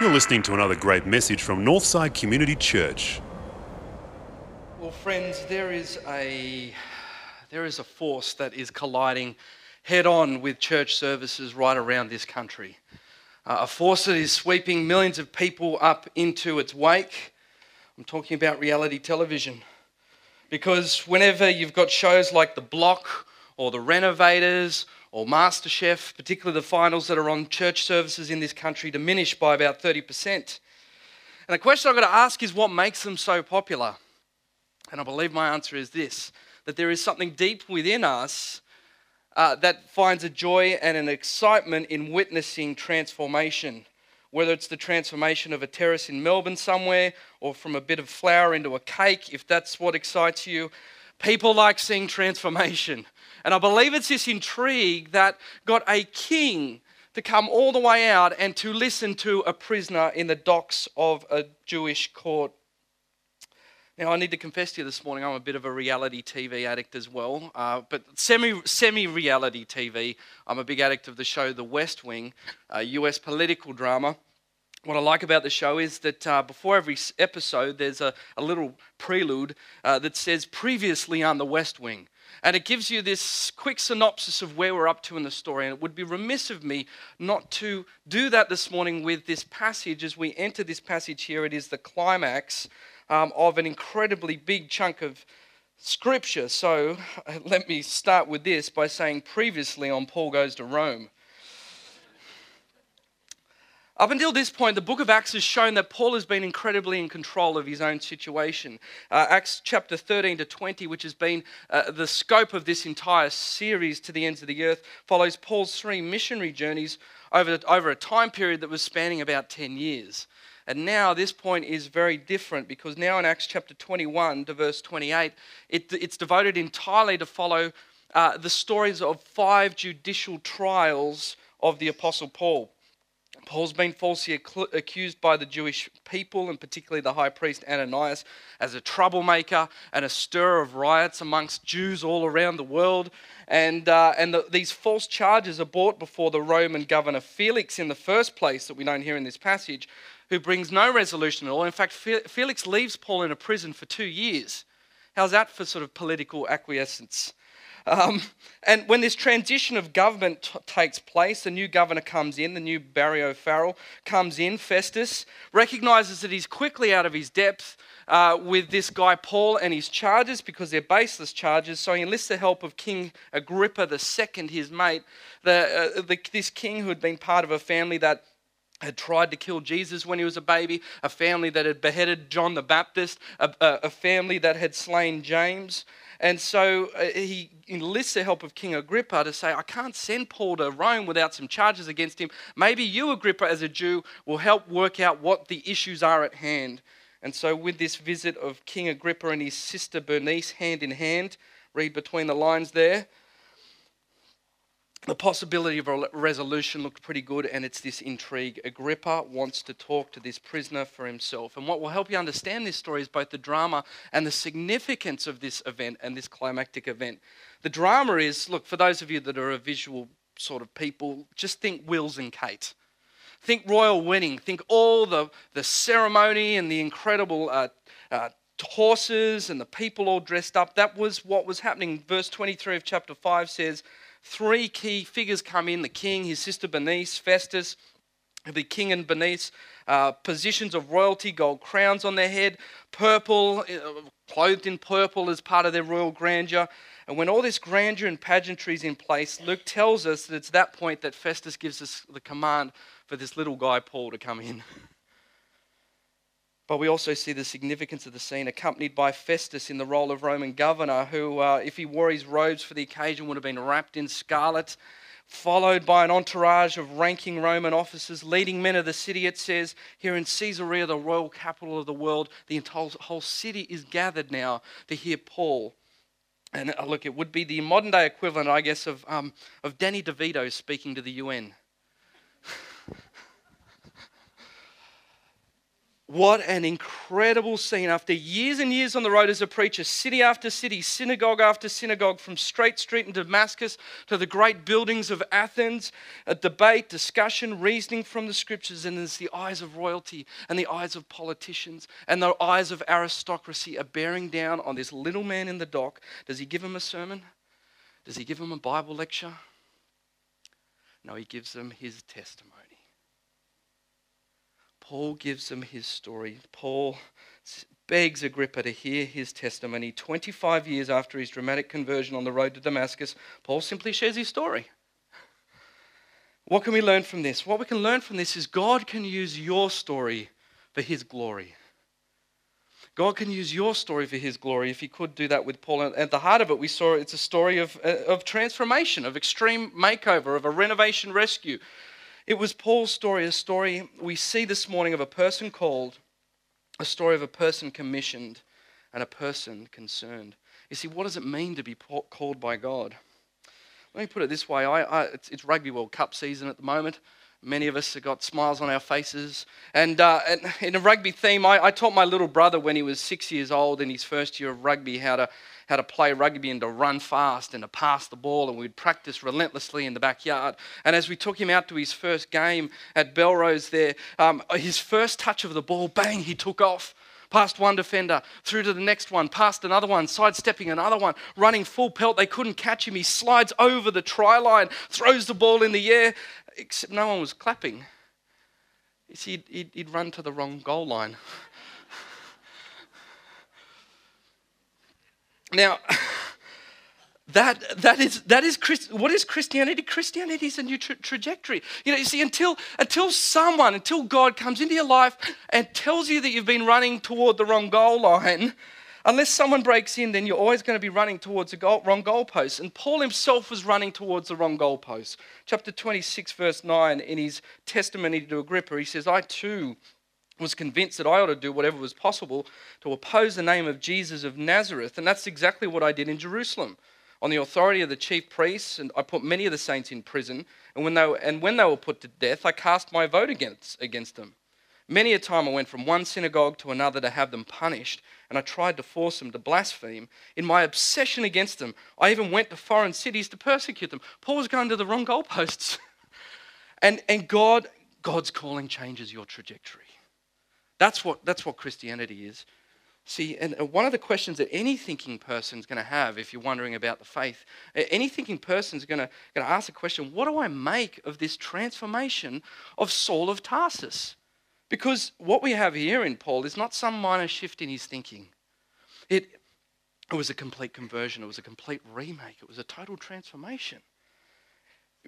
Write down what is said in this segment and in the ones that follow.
You're listening to another great message from Northside Community Church. Well, friends, there is a there is a force that is colliding head on with church services right around this country. Uh, a force that is sweeping millions of people up into its wake. I'm talking about reality television. Because whenever you've got shows like The Block or The Renovators or MasterChef, particularly the finals that are on church services in this country, diminish by about 30%. And the question I've got to ask is what makes them so popular? And I believe my answer is this that there is something deep within us uh, that finds a joy and an excitement in witnessing transformation. Whether it's the transformation of a terrace in Melbourne somewhere or from a bit of flour into a cake, if that's what excites you, people like seeing transformation. And I believe it's this intrigue that got a king to come all the way out and to listen to a prisoner in the docks of a Jewish court. Now, I need to confess to you this morning, I'm a bit of a reality TV addict as well, uh, but semi semi reality TV. I'm a big addict of the show The West Wing, a US political drama. What I like about the show is that uh, before every episode, there's a, a little prelude uh, that says previously on The West Wing. And it gives you this quick synopsis of where we're up to in the story. And it would be remiss of me not to do that this morning with this passage. As we enter this passage here, it is the climax um, of an incredibly big chunk of scripture. So let me start with this by saying previously on Paul Goes to Rome. Up until this point, the book of Acts has shown that Paul has been incredibly in control of his own situation. Uh, Acts chapter 13 to 20, which has been uh, the scope of this entire series to the ends of the earth, follows Paul's three missionary journeys over, over a time period that was spanning about 10 years. And now this point is very different because now in Acts chapter 21 to verse 28, it, it's devoted entirely to follow uh, the stories of five judicial trials of the Apostle Paul. Paul's been falsely accused by the Jewish people, and particularly the high priest Ananias, as a troublemaker and a stirrer of riots amongst Jews all around the world. And, uh, and the, these false charges are brought before the Roman governor Felix in the first place, that we don't hear in this passage, who brings no resolution at all. In fact, Felix leaves Paul in a prison for two years. How's that for sort of political acquiescence? Um, and when this transition of government t- takes place, the new governor comes in, the new Barry O'Farrell comes in, Festus, recognizes that he's quickly out of his depth uh, with this guy Paul and his charges because they're baseless charges. So he enlists the help of King Agrippa II, his mate, the, uh, the, this king who had been part of a family that had tried to kill Jesus when he was a baby, a family that had beheaded John the Baptist, a, a, a family that had slain James. And so uh, he enlists the help of King Agrippa to say, I can't send Paul to Rome without some charges against him. Maybe you, Agrippa, as a Jew, will help work out what the issues are at hand. And so, with this visit of King Agrippa and his sister Bernice hand in hand, read between the lines there, the possibility of a resolution looked pretty good, and it's this intrigue. Agrippa wants to talk to this prisoner for himself. And what will help you understand this story is both the drama and the significance of this event and this climactic event. The drama is look, for those of you that are a visual sort of people, just think Wills and Kate. Think royal wedding. Think all the, the ceremony and the incredible uh, uh, horses and the people all dressed up. That was what was happening. Verse 23 of chapter 5 says, three key figures come in the king, his sister Bernice, Festus, the king and Bernice, uh, positions of royalty, gold crowns on their head, purple, uh, clothed in purple as part of their royal grandeur. And when all this grandeur and pageantry is in place, Luke tells us that it's that point that Festus gives us the command for this little guy, Paul, to come in. But we also see the significance of the scene, accompanied by Festus in the role of Roman governor, who, uh, if he wore his robes for the occasion, would have been wrapped in scarlet, followed by an entourage of ranking Roman officers, leading men of the city. It says here in Caesarea, the royal capital of the world, the whole city is gathered now to hear Paul. And uh, look, it would be the modern day equivalent, I guess, of, um, of Danny DeVito speaking to the UN. What an incredible scene. After years and years on the road as a preacher, city after city, synagogue after synagogue, from Straight Street in Damascus to the great buildings of Athens, a debate, discussion, reasoning from the scriptures, and as the eyes of royalty and the eyes of politicians and the eyes of aristocracy are bearing down on this little man in the dock. Does he give him a sermon? Does he give him a Bible lecture? No, he gives them his testimony. Paul gives them his story. Paul begs Agrippa to hear his testimony. 25 years after his dramatic conversion on the road to Damascus, Paul simply shares his story. What can we learn from this? What we can learn from this is God can use your story for his glory. God can use your story for his glory if he could do that with Paul. At the heart of it, we saw it's a story of, uh, of transformation, of extreme makeover, of a renovation rescue. It was Paul's story, a story we see this morning of a person called, a story of a person commissioned, and a person concerned. You see, what does it mean to be called by God? Let me put it this way I, I, it's, it's Rugby World Cup season at the moment. Many of us have got smiles on our faces. And, uh, and in a rugby theme, I, I, taught my little brother when he was six years old in his first year of rugby how to, how to play rugby and to run fast and to pass the ball. And we'd practice relentlessly in the backyard. And as we took him out to his first game at Belrose there, um, his first touch of the ball, bang, he took off past one defender, through to the next one, past another one, sidestepping another one, running full pelt. They couldn't catch him. He slides over the try line, throws the ball in the air, except no one was clapping. You see, he'd, he'd, he'd run to the wrong goal line. Now, that, that is, that is what is Christianity? Christianity is a new tra- trajectory. You know, you see, until, until someone, until God comes into your life and tells you that you've been running toward the wrong goal line, unless someone breaks in, then you're always going to be running towards the goal, wrong goalpost. And Paul himself was running towards the wrong goalpost. Chapter 26, verse 9, in his testimony to Agrippa, he says, I too was convinced that I ought to do whatever was possible to oppose the name of Jesus of Nazareth. And that's exactly what I did in Jerusalem on the authority of the chief priests, and I put many of the saints in prison. And when they were, and when they were put to death, I cast my vote against, against them. Many a time I went from one synagogue to another to have them punished, and I tried to force them to blaspheme. In my obsession against them, I even went to foreign cities to persecute them. Paul was going to the wrong goalposts. and, and God, God's calling changes your trajectory. That's what, that's what Christianity is. See, and one of the questions that any thinking person is going to have, if you're wondering about the faith, any thinking person is going to, going to ask the question what do I make of this transformation of Saul of Tarsus? Because what we have here in Paul is not some minor shift in his thinking. It, it was a complete conversion, it was a complete remake, it was a total transformation.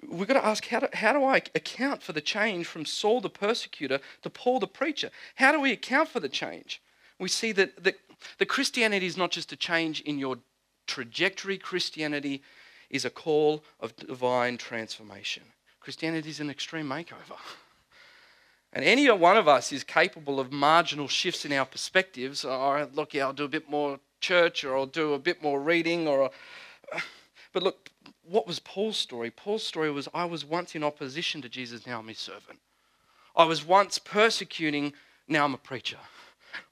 We've got to ask how do, how do I account for the change from Saul the persecutor to Paul the preacher? How do we account for the change? we see that, that Christianity is not just a change in your trajectory, Christianity is a call of divine transformation. Christianity is an extreme makeover. And any one of us is capable of marginal shifts in our perspectives. Oh, look, yeah, I'll do a bit more church or I'll do a bit more reading. Or, uh, But look, what was Paul's story? Paul's story was I was once in opposition to Jesus, now I'm his servant. I was once persecuting, now I'm a preacher.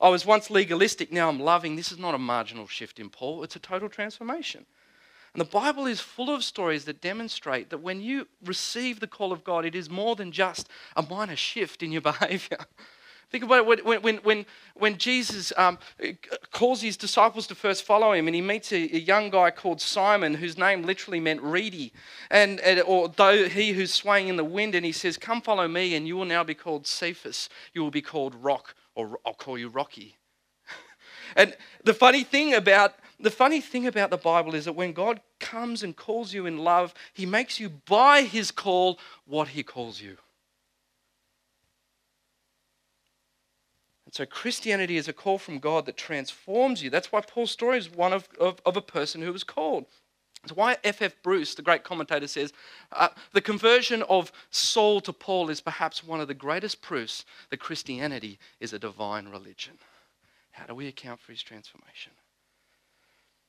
I was once legalistic, now I'm loving. This is not a marginal shift in Paul, it's a total transformation. And the Bible is full of stories that demonstrate that when you receive the call of God, it is more than just a minor shift in your behavior. Think about it when, when, when, when Jesus um, calls his disciples to first follow him, and he meets a, a, young guy called Simon, whose name literally meant reedy, and, and or though he who's swaying in the wind, and he says, "Come, follow me, and you will now be called Cephas. You will be called Rock, or I'll call you Rocky. and the funny thing about the funny thing about the Bible is that when God comes and calls you in love, he makes you by his call what he calls you. So Christianity is a call from God that transforms you. That's why Paul's story is one of, of, of a person who was called. It's why F.F. F. Bruce, the great commentator, says uh, the conversion of Saul to Paul is perhaps one of the greatest proofs that Christianity is a divine religion. How do we account for his transformation?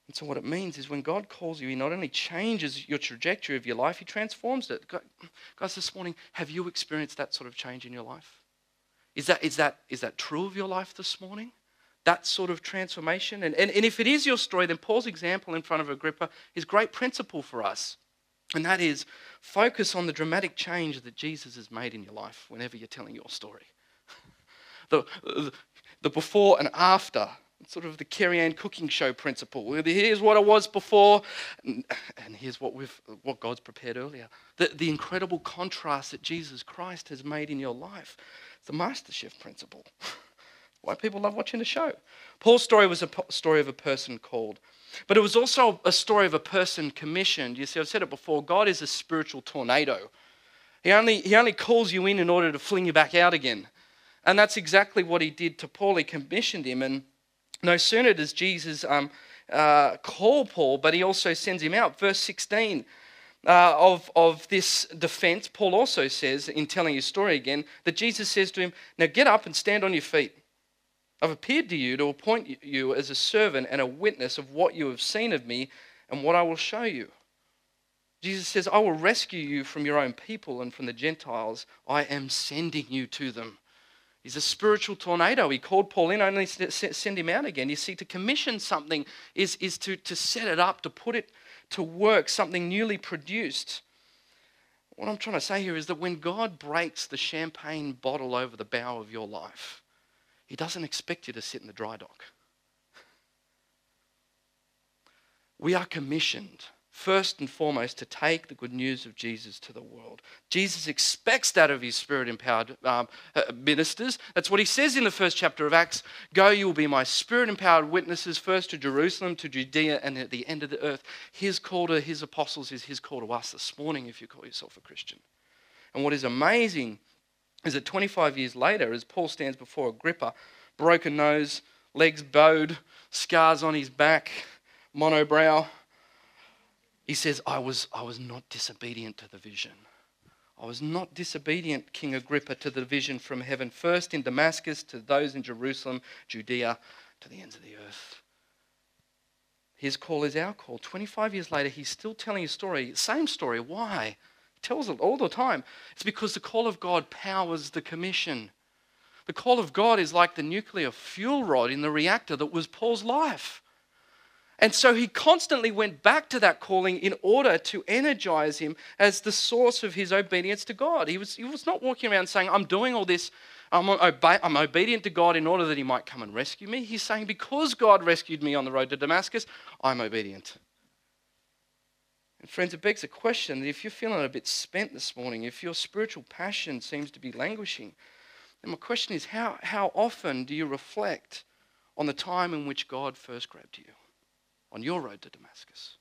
And so, what it means is when God calls you, He not only changes your trajectory of your life, He transforms it. Guys, this morning, have you experienced that sort of change in your life? Is that, is that, is that true of your life this morning? That sort of transformation? And, and, and if it is your story, then Paul's example in front of Agrippa is great principle for us. And that is focus on the dramatic change that Jesus has made in your life whenever you're telling your story. the, the, the before and after sort of the Kerry Ann cooking show principle. Here's what I was before, and here's what we've what God's prepared earlier. The, the incredible contrast that Jesus Christ has made in your life. The master chef principle. Why people love watching the show. Paul's story was a story of a person called, but it was also a story of a person commissioned. You see, I've said it before. God is a spiritual tornado. He only, he only calls you in in order to fling you back out again. And that's exactly what he did to Paul. He commissioned him and no sooner does Jesus um, uh, call Paul, but he also sends him out. Verse 16 uh, of, of this defense, Paul also says, in telling his story again, that Jesus says to him, Now get up and stand on your feet. I've appeared to you to appoint you as a servant and a witness of what you have seen of me and what I will show you. Jesus says, I will rescue you from your own people and from the Gentiles. I am sending you to them. He's a spiritual tornado. He called Paul in only to send him out again. You see, to commission something is, is to, to set it up, to put it to work, something newly produced. What I'm trying to say here is that when God breaks the champagne bottle over the bow of your life, He doesn't expect you to sit in the dry dock. We are commissioned first and foremost to take the good news of Jesus to the world. Jesus expects that of his spirit empowered um, uh, ministers. That's what he says in the first chapter of Acts Go, you will be my spirit empowered witnesses, first to Jerusalem, to Judea, and at the end of the earth. His call to his apostles is his call to us this morning, if you call yourself a Christian. And what is amazing is that 25 years later, as Paul stands before Agrippa, broken nose, legs bowed, scars on his back, monobrow, he says, I was, I was not disobedient to the vision. I was not disobedient, King Agrippa, to the vision from heaven, first in Damascus, to those in Jerusalem, Judea, to the ends of the earth. His call is our call. 25 years later, he's still telling his story. Same story. Why? He tells it all the time. It's because the call of God powers the commission. The call of God is like the nuclear fuel rod in the reactor that was Paul's life. And so he constantly went back to that calling in order to energize him as the source of his obedience to God. He was, he was not walking around saying, I'm doing all this, I'm, obe- I'm obedient to God in order that he might come and rescue me. He's saying, Because God rescued me on the road to Damascus, I'm obedient. And friends, it begs a question that if you're feeling a bit spent this morning, if your spiritual passion seems to be languishing, then my question is how, how often do you reflect on the time in which God first grabbed you? On your road to Damascus.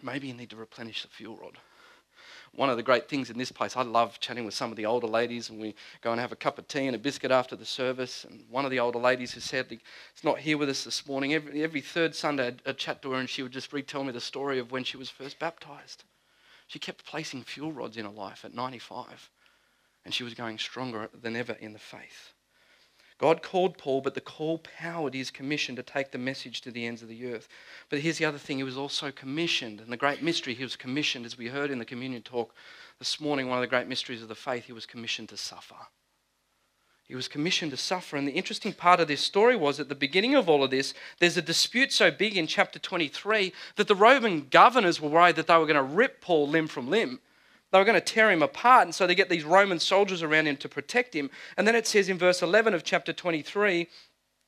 Maybe you need to replenish the fuel rod. One of the great things in this place, I love chatting with some of the older ladies, and we go and have a cup of tea and a biscuit after the service. And one of the older ladies who sadly is not here with us this morning, every, every third Sunday I'd chat to her, and she would just retell me the story of when she was first baptized. She kept placing fuel rods in her life at 95, and she was going stronger than ever in the faith. God called Paul, but the call powered his commission to take the message to the ends of the earth. But here's the other thing he was also commissioned. And the great mystery, he was commissioned, as we heard in the communion talk this morning, one of the great mysteries of the faith, he was commissioned to suffer. He was commissioned to suffer. And the interesting part of this story was at the beginning of all of this, there's a dispute so big in chapter 23 that the Roman governors were worried that they were going to rip Paul limb from limb. They were going to tear him apart. And so they get these Roman soldiers around him to protect him. And then it says in verse 11 of chapter 23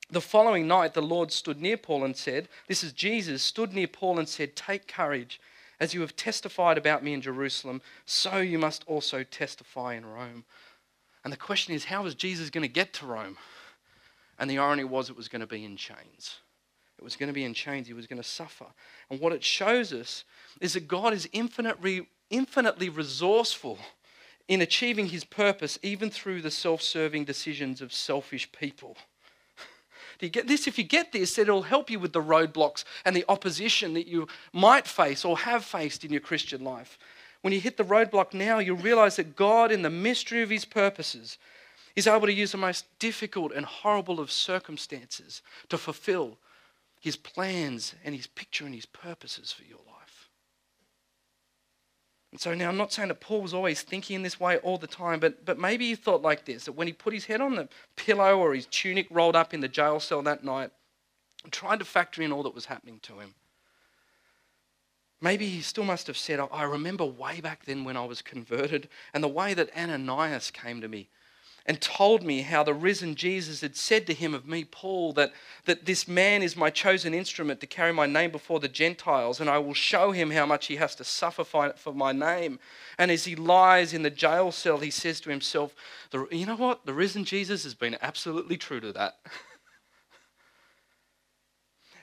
the following night, the Lord stood near Paul and said, This is Jesus, stood near Paul and said, Take courage. As you have testified about me in Jerusalem, so you must also testify in Rome. And the question is, how was Jesus going to get to Rome? And the irony was, it was going to be in chains. It was going to be in chains. He was going to suffer. And what it shows us is that God is infinitely, infinitely resourceful in achieving his purpose, even through the self serving decisions of selfish people. Do you get this? If you get this, it'll help you with the roadblocks and the opposition that you might face or have faced in your Christian life. When you hit the roadblock now, you'll realize that God, in the mystery of his purposes, is able to use the most difficult and horrible of circumstances to fulfill his plans and his picture and his purposes for your life. And so now I'm not saying that Paul was always thinking in this way all the time, but, but maybe he thought like this that when he put his head on the pillow or his tunic rolled up in the jail cell that night, and tried to factor in all that was happening to him. Maybe he still must have said, oh, I remember way back then when I was converted and the way that Ananias came to me and told me how the risen Jesus had said to him of me, Paul, that, that this man is my chosen instrument to carry my name before the Gentiles, and I will show him how much he has to suffer for my name. And as he lies in the jail cell, he says to himself, You know what? The risen Jesus has been absolutely true to that.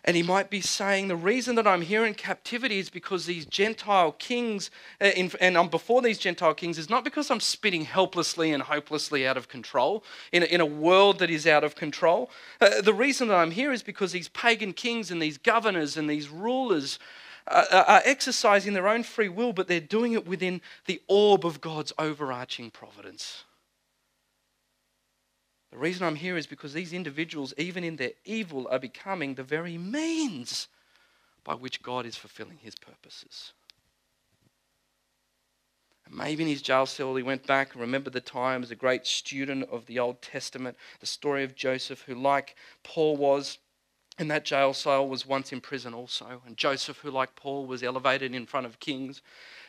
And he might be saying, The reason that I'm here in captivity is because these Gentile kings, uh, and I'm before these Gentile kings, is not because I'm spitting helplessly and hopelessly out of control in a, in a world that is out of control. Uh, the reason that I'm here is because these pagan kings and these governors and these rulers uh, are exercising their own free will, but they're doing it within the orb of God's overarching providence. The reason I'm here is because these individuals, even in their evil, are becoming the very means by which God is fulfilling his purposes. And maybe in his jail cell, he went back and remembered the time as a great student of the Old Testament, the story of Joseph, who, like Paul was, in that jail cell was once in prison also. And Joseph, who, like Paul, was elevated in front of kings.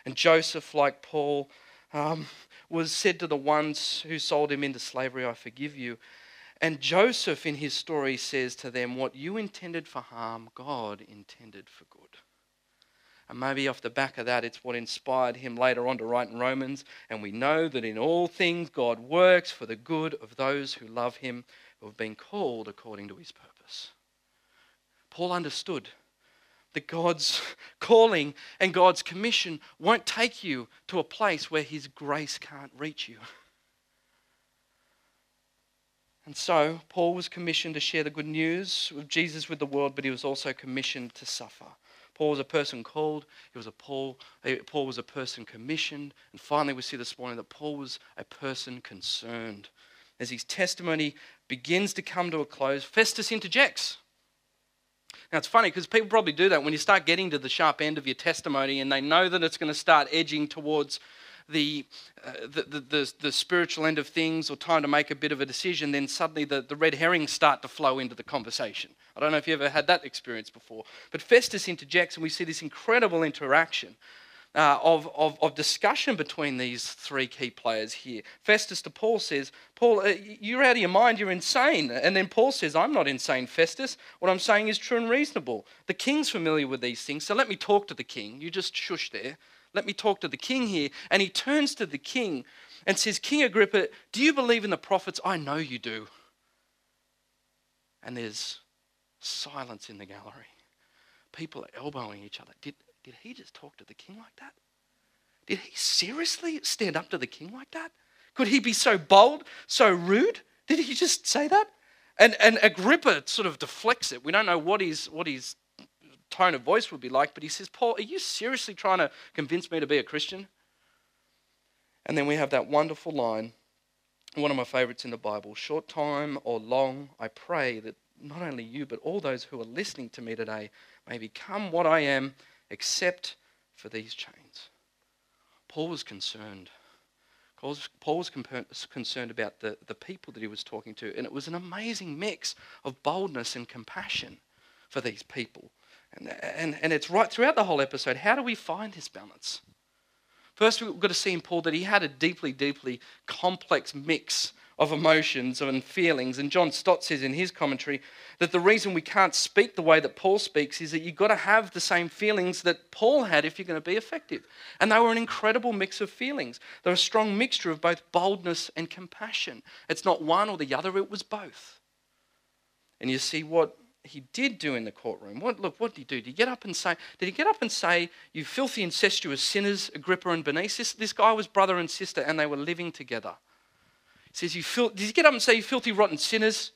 And Joseph, like Paul, um, was said to the ones who sold him into slavery, I forgive you. And Joseph, in his story, says to them, What you intended for harm, God intended for good. And maybe off the back of that, it's what inspired him later on to write in Romans. And we know that in all things, God works for the good of those who love him, who have been called according to his purpose. Paul understood that God's calling and God's commission won't take you to a place where His grace can't reach you. And so, Paul was commissioned to share the good news of Jesus with the world, but he was also commissioned to suffer. Paul was a person called, he was a Paul, eh, Paul was a person commissioned, and finally we see this morning that Paul was a person concerned. As his testimony begins to come to a close, Festus interjects. Now, it's funny because people probably do that when you start getting to the sharp end of your testimony and they know that it's going to start edging towards the, uh, the, the, the, the, spiritual end of things or time to make a bit of a decision, then suddenly the, the red herrings start to flow into the conversation. I don't know if you ever had that experience before. But Festus interjects and we see this incredible interaction uh, of, of, of, discussion between these three key players here. Festus to Paul says, Paul, uh, you're out of your mind, you're insane. And then Paul says, I'm not insane, Festus. What I'm saying is true and reasonable. The king's familiar with these things, so let me talk to the king. You just shush there. Let me talk to the king here. And he turns to the king and says, King Agrippa, do you believe in the prophets? I know you do. And there's silence in the gallery. People are elbowing each other. Did, did he just talk to the king like that? Did he seriously stand up to the king like that? Could he be so bold, so rude? Did he just say that? And, and Agrippa sort of deflects it. We don't know what his, what his tone of voice would be like, but he says, Paul, are you seriously trying to convince me to be a Christian? And then we have that wonderful line, one of my favorites in the Bible short time or long, I pray that not only you, but all those who are listening to me today may become what I am except for these chains. Paul was concerned. Paul was concerned about the, the people that he was talking to, and it was an amazing mix of boldness and compassion for these people. And, and, and it's right throughout the whole episode. How do we find this balance? First, we've got to see in Paul that he had a deeply, deeply complex mix of emotions and feelings. And John Stott says in his commentary that the reason we can't speak the way that Paul speaks is that you've got to have the same feelings that Paul had if you're going to be effective. And they were an incredible mix of feelings. They're a strong mixture of both boldness and compassion. It's not one or the other, it was both. And you see what he did do in the courtroom. What look, what did he do? Did he get up and say, did he get up and say, You filthy incestuous sinners, Agrippa and Bernice? This, this guy was brother and sister and they were living together says, you fil- Did he get up and say, You filthy, rotten sinners?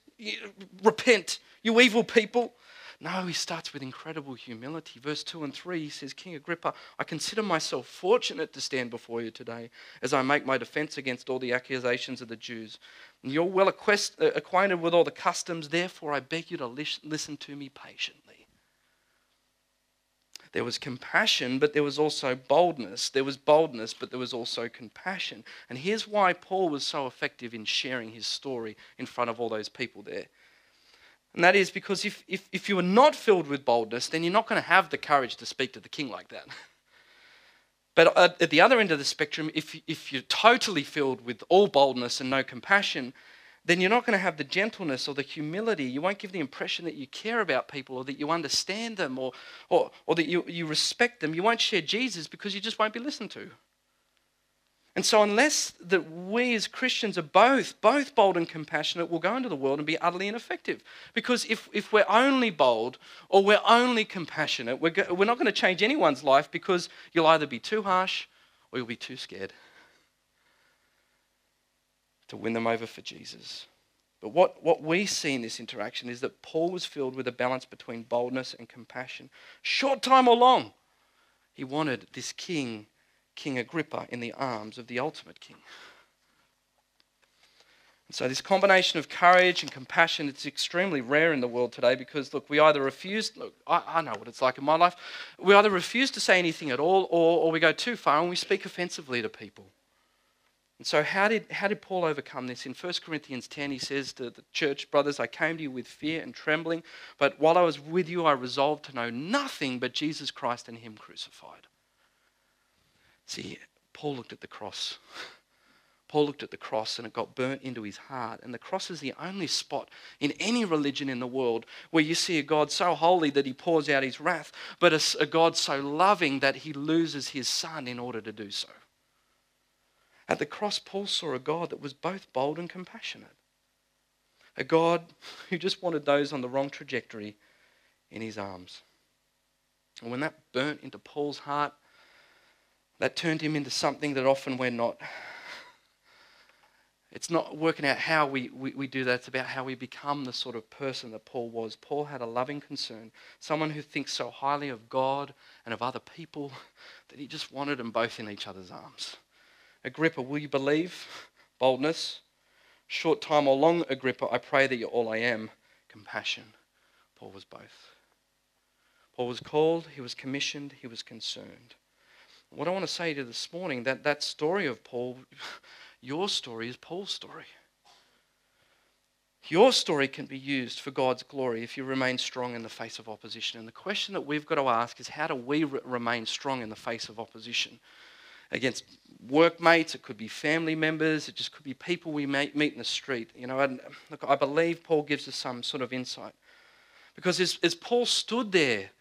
repent, you evil people? No, he starts with incredible humility. Verse 2 and 3, he says, King Agrippa, I consider myself fortunate to stand before you today as I make my defense against all the accusations of the Jews. You're well uh, acquainted with all the customs, therefore I beg you to listen to me patiently. There was compassion, but there was also boldness. There was boldness, but there was also compassion. And here's why Paul was so effective in sharing his story in front of all those people there. And that is because if, if, if you are not filled with boldness, then you're not going to have the courage to speak to the king like that. But at the other end of the spectrum, if, if you're totally filled with all boldness and no compassion, then you're not going to have the gentleness or the humility. You won't give the impression that you care about people or that you understand them or, or, or that you, you respect them. You won't share Jesus because you just won't be listened to. And so, unless that we as Christians are both, both bold and compassionate, we'll go into the world and be utterly ineffective. Because if, if we're only bold or we're only compassionate, we're, go, we're not going to change anyone's life because you'll either be too harsh or you'll be too scared to win them over for Jesus. But what, what we see in this interaction is that Paul was filled with a balance between boldness and compassion. Short time or long, he wanted this king, King Agrippa, in the arms of the ultimate king. And so, this combination of courage and compassion, it's extremely rare in the world today because, look, we either refuse, look, I, I know what it's like in my life, we either refuse to say anything at all or, or we go too far and we speak offensively to people. And so, how did, how did Paul overcome this? In 1 Corinthians 10, he says to the church, Brothers, I came to you with fear and trembling, but while I was with you, I resolved to know nothing but Jesus Christ and Him crucified. See, Paul looked at the cross. Paul looked at the cross and it got burnt into his heart. And the cross is the only spot in any religion in the world where you see a God so holy that he pours out his wrath, but a, a God so loving that he loses his son in order to do so. At the cross, Paul saw a God that was both bold and compassionate. A God who just wanted those on the wrong trajectory in his arms. And when that burnt into Paul's heart, that turned him into something that often we're not. It's not working out how we, we, we, do that, it's about how we become the sort of person that Paul was. Paul had a loving concern, someone who thinks so highly of God and of other people that he just wanted them both in each other's arms. Agrippa, will you believe? Boldness. Short time or long, Agrippa, I pray that you're all I am. Compassion. Paul was both. Paul was called, he was commissioned, he was concerned. What I want to say to you this morning, that that story of Paul, your story is Paul's story. Your story can be used for God's glory if you remain strong in the face of opposition. And the question that we've got to ask is how do we re- remain strong in the face of opposition? Against workmates, it could be family members, it just could be people we meet in the street. You know, and look, I believe Paul gives us some sort of insight. Because as, as Paul stood there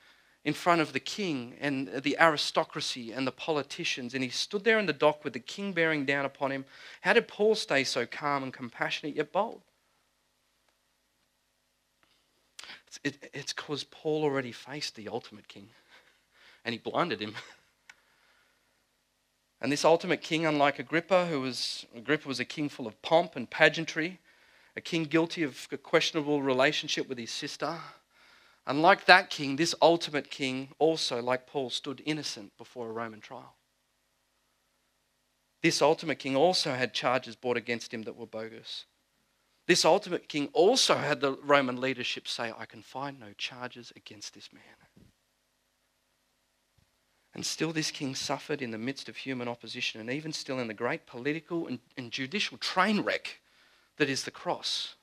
in front of the king and the aristocracy and the politicians, and he stood there in the dock with the king bearing down upon him, how did Paul stay so calm and compassionate yet bold? It's because it, Paul already faced the ultimate king and he blinded him. And this ultimate king, unlike Agrippa, who was Agrippa was a king full of pomp and pageantry, a king guilty of a questionable relationship with his sister. Unlike that king, this ultimate king also, like Paul, stood innocent before a Roman trial. This ultimate king also had charges brought against him that were bogus. This ultimate king also had the Roman leadership say, I can find no charges against this man. And still, this king suffered in the midst of human opposition, and even still in the great political and, and judicial train wreck that is the cross.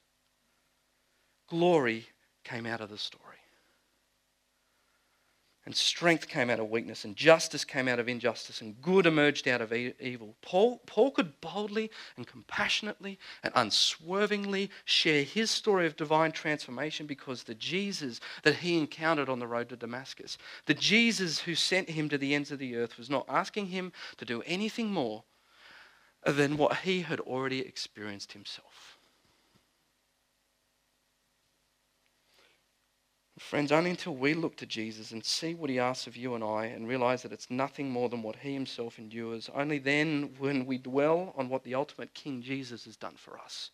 Glory came out of the story. And strength came out of weakness, and justice came out of injustice, and good emerged out of e- evil. Paul, Paul could boldly and compassionately and unswervingly share his story of divine transformation because the Jesus that he encountered on the road to Damascus, the Jesus who sent him to the ends of the earth, was not asking him to do anything more than what he had already experienced himself. Friends, only until we look to Jesus and see what he asks of you and I and realize that it's nothing more than what he himself endures, only then, when we dwell on what the ultimate King Jesus has done for us,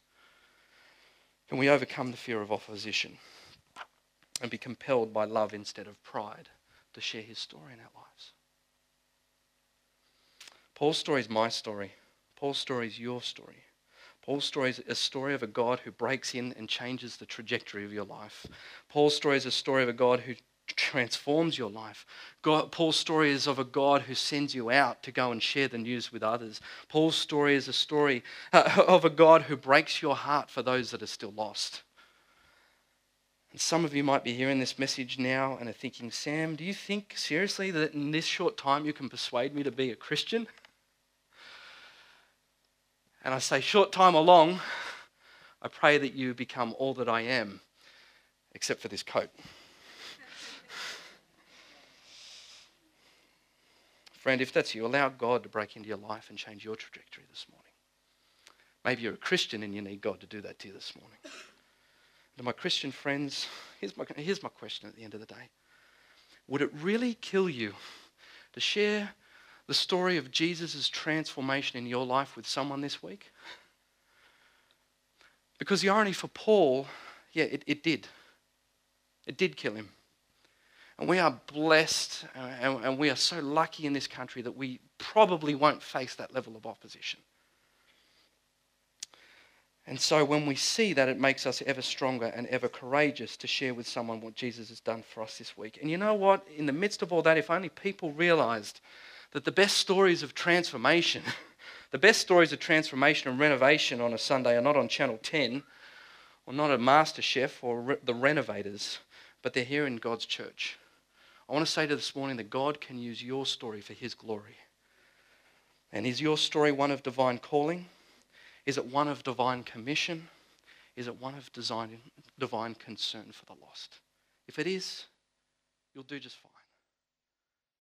can we overcome the fear of opposition and be compelled by love instead of pride to share his story in our lives. Paul's story is my story. Paul's story is your story. Paul's story is a story of a God who breaks in and changes the trajectory of your life. Paul's story is a story of a God who transforms your life. God, Paul's story is of a God who sends you out to go and share the news with others. Paul's story is a story uh, of a God who breaks your heart for those that are still lost. And some of you might be hearing this message now and are thinking, Sam, do you think seriously that in this short time you can persuade me to be a Christian? And I say, short time or long, I pray that you become all that I am, except for this coat. Friend, if that's you, allow God to break into your life and change your trajectory this morning. Maybe you're a Christian and you need God to do that to you this morning. To my Christian friends, here's my, here's my question at the end of the day Would it really kill you to share the story of Jesus' transformation in your life with someone this week? Because the irony for Paul, yeah, it, it did. It did kill him. And we are blessed uh, and, and we are so lucky in this country that we probably won't face that level of opposition. And so when we see that, it makes us ever stronger and ever courageous to share with someone what Jesus has done for us this week. And you know what? In the midst of all that, if only people realized that the best stories of transformation, the best stories of transformation and renovation on a Sunday are not on Channel 10 or not at MasterChef or re- the renovators, but they're here in God's church. I want to say to this morning that God can use your story for His glory. And is your story one of divine calling? Is it one of divine commission? Is it one of divine concern for the lost? If it is, you'll do just fine.